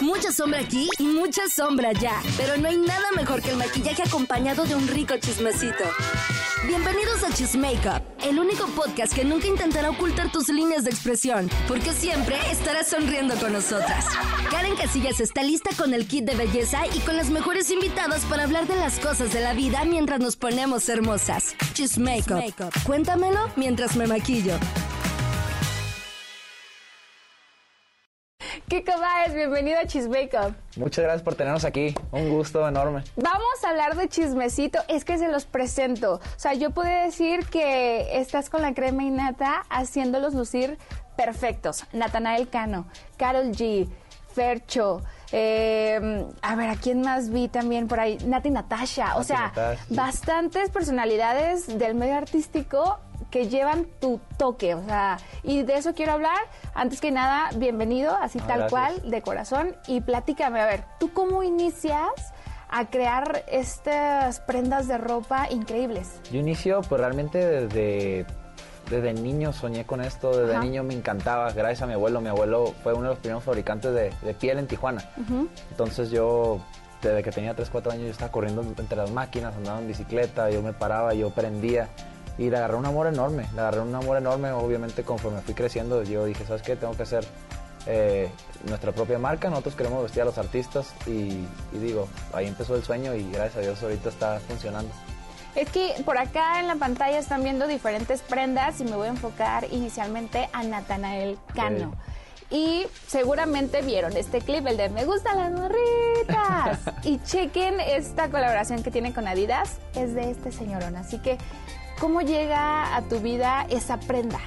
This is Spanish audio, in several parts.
Mucha sombra aquí y mucha sombra allá. Pero no hay nada mejor que el maquillaje acompañado de un rico chismecito. Bienvenidos a Chismakeup, el único podcast que nunca intentará ocultar tus líneas de expresión, porque siempre estarás sonriendo con nosotras. Karen Casillas está lista con el kit de belleza y con las mejores invitadas para hablar de las cosas de la vida mientras nos ponemos hermosas. Chismakeup. Cuéntamelo mientras me maquillo. Kiko Baez, bienvenido a Chismakeup. Muchas gracias por tenernos aquí. Un gusto enorme. Vamos a hablar de chismecito. Es que se los presento. O sea, yo puedo decir que estás con la crema y nata haciéndolos lucir perfectos. Natanael Cano, Carol G, Fercho. Eh, a ver, ¿a quién más vi también por ahí? Nati Natasha. o sea, Natasha. bastantes personalidades del medio artístico que llevan tu toque, o sea, y de eso quiero hablar. Antes que nada, bienvenido, así Ah, tal gracias. cual, de corazón, y platícame, a ver, ¿tú cómo inicias a crear estas prendas de ropa increíbles? Yo inicio pues realmente desde, desde niño soñé con esto, desde Ajá. niño me encantaba, gracias a mi abuelo. Mi abuelo fue uno de los primeros fabricantes de, de piel en Tijuana. Entonces yo, desde que tenía 3, 4 años, yo estaba corriendo entre las máquinas, andaba en bicicleta, yo me paraba, yo prendía. Y le agarré un amor enorme, le agarré un amor enorme, obviamente conforme fui creciendo, yo dije, ¿sabes qué? Tengo que hacer eh, nuestra propia marca, nosotros queremos vestir a los artistas y, y digo, ahí empezó el sueño y gracias a Dios ahorita está funcionando. Es que por acá en la pantalla están viendo diferentes prendas y me voy a enfocar inicialmente a Natanael Cano. Y seguramente vieron este clip, el de Me gustan las morritas. y chequen esta colaboración que tiene con Adidas, es de este señorón. Así que, ¿cómo llega a tu vida esa prenda?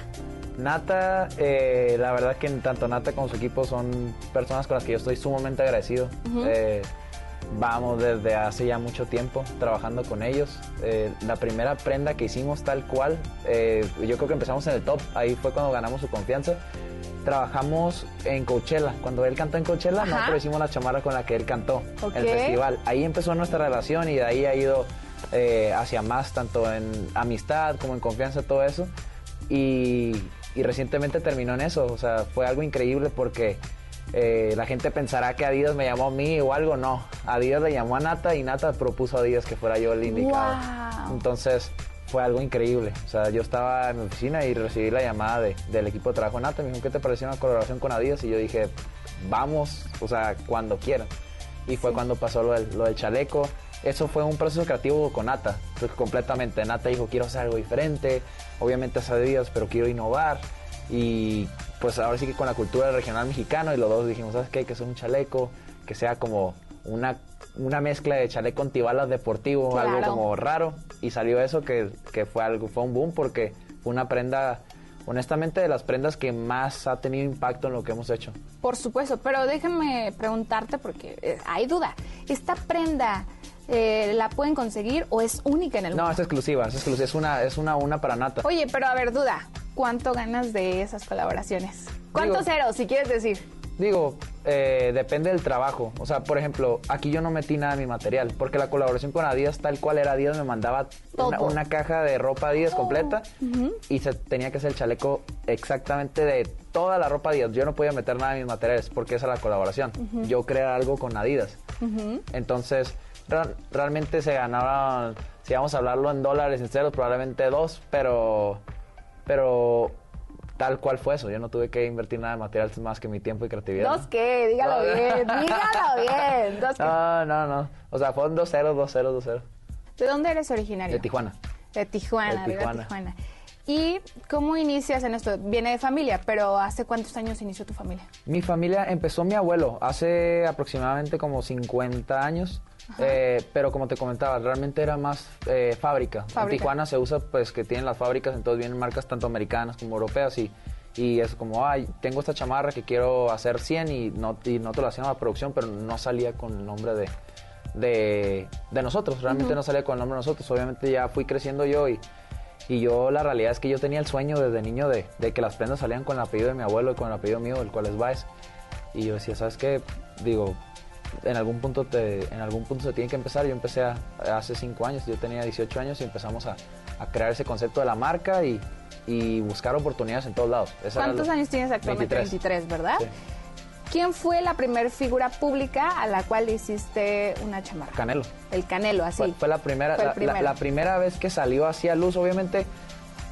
Nata, eh, la verdad que tanto Nata como su equipo son personas con las que yo estoy sumamente agradecido. Eh, vamos desde hace ya mucho tiempo trabajando con ellos. Eh, la primera prenda que hicimos tal cual, eh, yo creo que empezamos en el top, ahí fue cuando ganamos su confianza. Trabajamos en Coachella, cuando él cantó en Coachella, Ajá. nosotros hicimos la chamarra con la que él cantó, Ok. el festival. Ahí empezó nuestra relación y de ahí ha ido eh, hacia más, tanto en amistad como en confianza, todo eso. Y, y recientemente terminó en eso, o sea, fue algo increíble porque eh, la gente pensará que Adidas me llamó a mí o algo, no. Adidas le llamó a Nata y Nata propuso a Adidas que fuera yo el indicado. Wow. Entonces fue algo increíble. O sea, yo estaba en mi oficina y recibí la llamada de- del equipo de trabajo de Nata. Me dijo, ¿qué te pareció una colaboración con Adidas? Y yo dije, vamos, o sea, cuando quieran. Y fue cuando pasó lo del, lo del chaleco. Eso fue un proceso creativo con Nata, fue completamente. Nata dijo, quiero hacer algo diferente. Obviamente es Adidas, pero quiero innovar. Y pues ahora sí que con la cultura regional mexicana y los dos dijimos, ¿sabes qué? Que sea un chaleco, que sea como una, una mezcla de chaleco antibalas deportivo, algo como raro y salió eso que, que fue algo fue un boom porque fue una prenda honestamente de las prendas que más ha tenido impacto en lo que hemos hecho Por supuesto, pero déjame preguntarte porque eh, hay duda. ¿Esta prenda eh, la pueden conseguir o es única en el no mundo? es exclusiva es exclusiva es una es una una para nata Oye, pero a ver, duda. ¿Cuánto ganas de esas colaboraciones? ¿Cuántos Digo- ceros, si quieres decir? digo eh, depende del trabajo. O sea por ejemplo aquí yo no metí nada de mi material porque la colaboración con Adidas tal cual era Adidas me mandaba una, caja de ropa Adidas completa y se tenía que hacer el chaleco exactamente de toda la ropa Adidas. Yo no podía meter nada de mis materiales porque esa es la colaboración. Yo crear algo con Adidas. Entonces, realmente se ganaron, si vamos a hablarlo en dólares sinceros, probablemente dos, pero, pero tal cual fue eso. Yo no tuve que invertir nada de material más que mi tiempo y creatividad. ¿Dos qué? Dígalo No. bien, dígalo bien. ¿Dos qué? No, no, no. O sea, ceros, dos ceros, dos ceros. ¿De dónde eres originario? De Tijuana. De Tijuana, De arriba de Tijuana. ¿Y cómo inicias en esto? Viene de familia, pero ¿hace cuántos años inició tu familia? Mi familia empezó mi abuelo hace aproximadamente como 50 años, eh, pero como te comentaba, realmente era más eh, fábrica. Fábrica. En Tijuana se usa pues que tienen las fábricas, entonces vienen marcas tanto americanas como europeas y, y es como, ay, tengo esta chamarra que quiero hacer 100 y no, y nosotros la hacíamos la producción, pero no salía con el nombre de, de, de nosotros, realmente no salía con el nombre de nosotros, obviamente ya fui creciendo yo y... Y yo la realidad es que yo tenía el sueño desde niño de, de que las prendas salían con el apellido de mi abuelo y con el apellido mío, el cual es Baez. Y yo decía, ¿sabes qué? Digo, en algún punto te, en algún punto se tiene que empezar. Yo empecé a- hace cinco años, yo tenía 18 años y empezamos a, a crear ese concepto de la marca y, y buscar oportunidades en todos lados. ¿Cuántos años tienes actualmente? 23. 23, ¿verdad? Sí. ¿Quién fue la primera figura pública a la cual hiciste una chamarra? Canelo. El Canelo, así. Fue, fue la primera, Fue la- la, primero. la primera vez que salió así a luz, obviamente.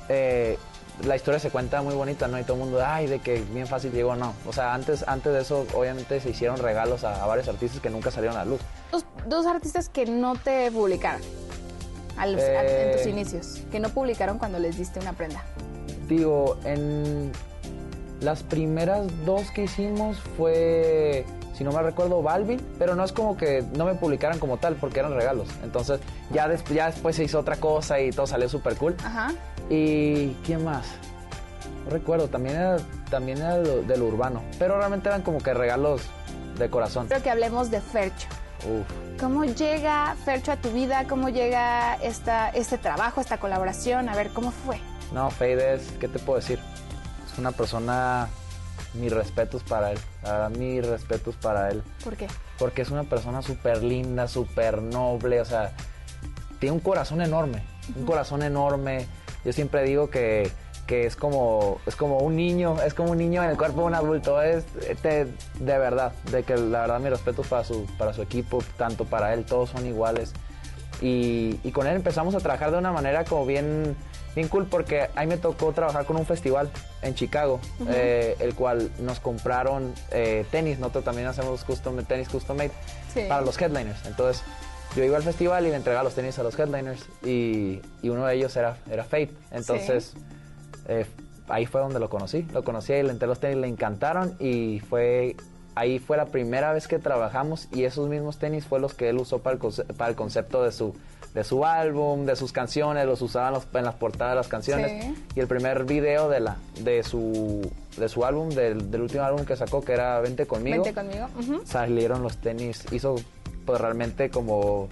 eh, la historia se cuenta muy bonita, ¿no? Y todo el mundo, ay, de que bien fácil llegó, no. O sea, antes, antes de eso, obviamente se hicieron regalos a, a varios artistas que nunca salieron a luz. Dos, dos artistas que no te publicaron a los- a- en tus Eh. inicios, que no publicaron cuando les diste una prenda. Digo, en las primeras dos que hicimos fue, si no me recuerdo, Balvin, pero no es como que no me publicaran como tal, porque eran regalos. Entonces, ya, des- ya después se hizo otra cosa y todo salió súper cool. Ajá. ¿Y quién más? No recuerdo, también era, también era lo, de lo urbano, pero realmente eran como que regalos de corazón. Creo que hablemos de Fercho. Uf. ¿Cómo llega Fercho a tu vida? ¿Cómo llega esta, este trabajo, esta colaboración? A ver, ¿cómo fue? No, Fade es, ¿qué te puedo decir? Es una persona, mis respetos para él, la verdad, mis respetos para él. ¿Por qué? porque es una persona súper linda, súper noble, o sea, tiene un corazón enorme, un corazón enorme. Yo siempre digo que, que es, como, es como un niño, es como un niño en el cuerpo de un adulto, es de, de verdad, de que la verdad mi respeto para su, para su equipo, tanto para él, todos son iguales. Y, y con él empezamos a trabajar de una manera como bien, bien cool porque ahí me tocó trabajar con un festival en Chicago, eh, el cual nos compraron eh, tenis, nosotros también hacemos custom, tenis custom made Sí. para los headliners. Entonces yo iba al festival y le entregaba los tenis a los headliners y, y uno de ellos era, era Fate. Entonces eh, ahí fue donde lo conocí, lo conocí y le entregué los tenis, le encantaron y fue... Ahí fue la primera vez que trabajamos y esos mismos tenis fue los que él usó para el, conce- para el concepto de su, de su álbum, de sus canciones, los usaban los- en las portadas de las canciones. Sí. Y el primer video de, la, de, su, de su álbum, del, del último álbum que sacó, que era Vente conmigo, Vente conmigo. Salieron los tenis. Hizo pues realmente como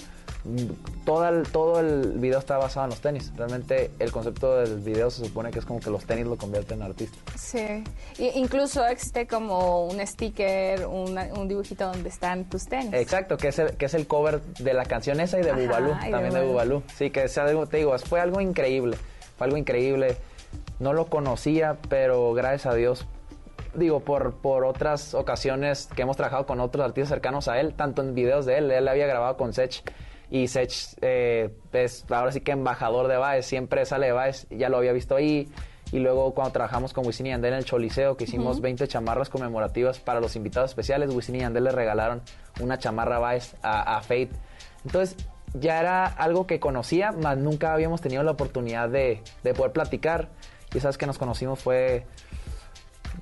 todo el, todo el video está basado en los tenis. Realmente el concepto del video se supone que es como que los tenis lo convierten en artista. Sí. Y incluso existe como un sticker, una- un dibujito donde están tus tenis. Exacto, que es el, que es el cover de la canción esa y de Ajá, Bubalú, y también de Bubalú. Bubalú. Sí, que es algo, te digo, fue algo increíble, fue algo increíble. No lo conocía, pero gracias a Dios, digo, por, por otras ocasiones que hemos trabajado con otros artistas cercanos a él, tanto en videos de él, él había grabado con Sech y Sech eh, es ahora sí que embajador de Baez, siempre sale de Baez, ya lo había visto ahí. Y luego cuando trabajamos con Wisin y Yandel en el Choliseo, que hicimos 20 chamarras conmemorativas para los invitados especiales, Wisin y Yandel le regalaron una chamarra Baez a, a Fate. Entonces ya era algo que conocía, mas nunca habíamos tenido la oportunidad de, de poder platicar. Y sabes que nos conocimos fue,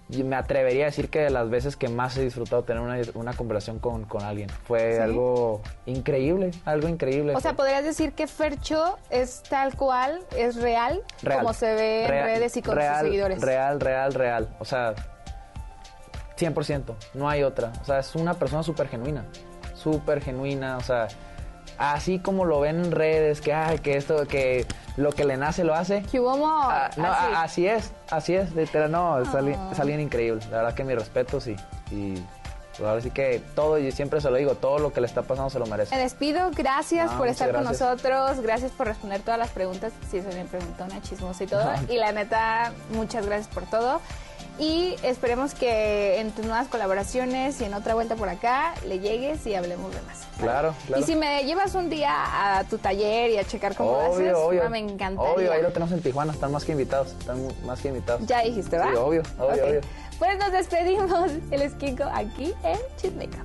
me atrevería a decir que de las veces que más he disfrutado tener una, una conversación con, con alguien. Fue ¿Sí? algo increíble, algo increíble. O sea, podrías decir que Fercho es tal cual, es real, Real. como se ve Real, en redes y con real, sus seguidores. Real, real, real. O sea, 100%, no hay otra. O sea, es una persona súper genuina, súper genuina. O sea, así como lo ven en redes, que, ay, que esto, que lo que le nace lo hace. Que hubo Ah, no, así. a- así es, así es, literal, no, es, alguien, es alguien increíble, la verdad que mis respetos y, y pues ahora sí que todo, y siempre se lo digo, todo lo que le está pasando se lo merece. Me despido, gracias No, por estar gracias. con nosotros, gracias por responder todas las preguntas, sí, soy bien preguntona, chismosa y todo, No. y la neta, muchas gracias por todo. Y esperemos que en tus nuevas colaboraciones y en otra vuelta por acá le llegues y hablemos de más. Claro, claro. Y si me llevas un día a tu taller y a checar cómo lo haces, obvio, me encantaría. Obvio, ahí lo tenemos en Tijuana, están más que invitados, están más que invitados. Ya dijiste, ¿va? Sí, obvio, obvio, obvio. Pues nos despedimos, el esquinco aquí en Chismeca.